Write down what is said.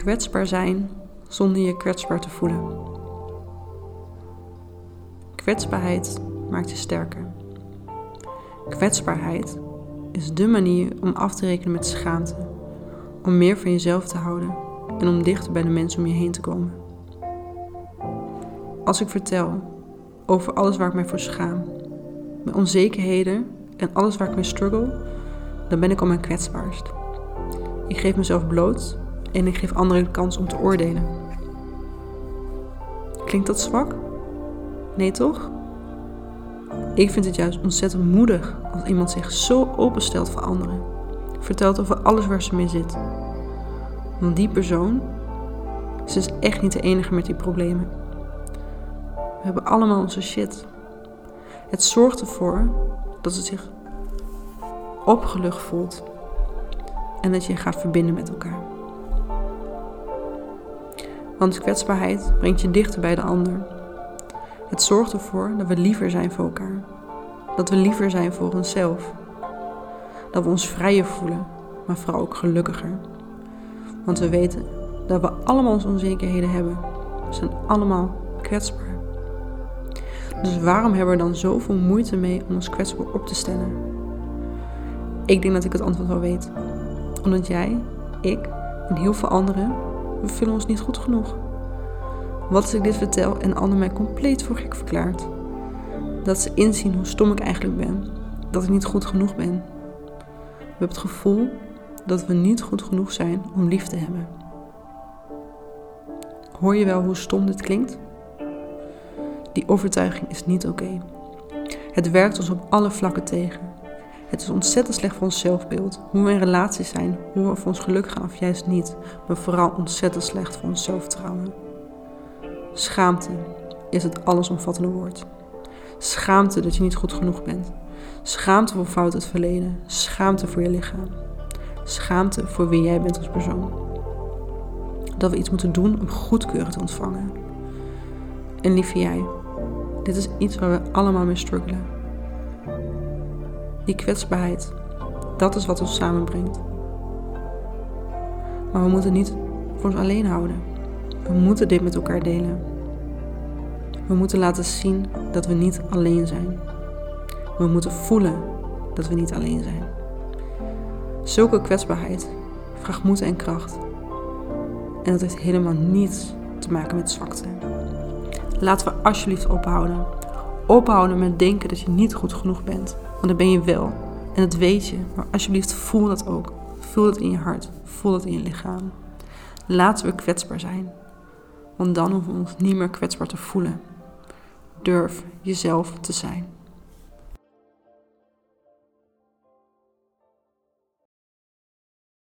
Kwetsbaar zijn zonder je kwetsbaar te voelen. Kwetsbaarheid maakt je sterker. Kwetsbaarheid is dé manier om af te rekenen met schaamte, om meer van jezelf te houden en om dichter bij de mensen om je heen te komen. Als ik vertel over alles waar ik mij voor schaam, mijn onzekerheden en alles waar ik mee struggle, dan ben ik al mijn kwetsbaarst. Ik geef mezelf bloot en ik geef anderen de kans om te oordelen. Klinkt dat zwak? Nee toch? Ik vind het juist ontzettend moedig als iemand zich zo openstelt voor anderen. Vertelt over alles waar ze mee zit. Want die persoon ze is echt niet de enige met die problemen. We hebben allemaal onze shit. Het zorgt ervoor dat ze zich opgelucht voelt en dat je gaat verbinden met elkaar. Want kwetsbaarheid brengt je dichter bij de ander. Het zorgt ervoor dat we liever zijn voor elkaar. Dat we liever zijn voor onszelf. Dat we ons vrijer voelen, maar vooral ook gelukkiger. Want we weten dat we allemaal onze onzekerheden hebben. We zijn allemaal kwetsbaar. Dus waarom hebben we dan zoveel moeite mee om ons kwetsbaar op te stellen? Ik denk dat ik het antwoord wel weet. Omdat jij, ik en heel veel anderen, we voelen ons niet goed genoeg. Wat als ik dit vertel en anderen mij compleet voor gek verklaart? Dat ze inzien hoe stom ik eigenlijk ben. Dat ik niet goed genoeg ben. We hebben het gevoel dat we niet goed genoeg zijn om lief te hebben. Hoor je wel hoe stom dit klinkt? Die overtuiging is niet oké. Het werkt ons op alle vlakken tegen. Het is ontzettend slecht voor ons zelfbeeld, hoe we in relaties zijn, hoe we voor ons geluk gaan of juist niet, maar vooral ontzettend slecht voor ons zelfvertrouwen. Schaamte is het allesomvattende woord. Schaamte dat je niet goed genoeg bent. Schaamte voor fout het verleden. Schaamte voor je lichaam. Schaamte voor wie jij bent als persoon. Dat we iets moeten doen om goedkeuring te ontvangen. En lieve jij, dit is iets waar we allemaal mee struggelen. Die kwetsbaarheid, dat is wat ons samenbrengt. Maar we moeten niet voor ons alleen houden. We moeten dit met elkaar delen. We moeten laten zien dat we niet alleen zijn. We moeten voelen dat we niet alleen zijn. Zulke kwetsbaarheid vraagt moed en kracht. En dat heeft helemaal niets te maken met zwakte. Laten we alsjeblieft ophouden. Ophouden met denken dat je niet goed genoeg bent. Want dat ben je wel. En dat weet je. Maar alsjeblieft voel dat ook. Voel het in je hart. Voel het in je lichaam. Laten we kwetsbaar zijn. Want dan hoeven we ons niet meer kwetsbaar te voelen. Durf jezelf te zijn.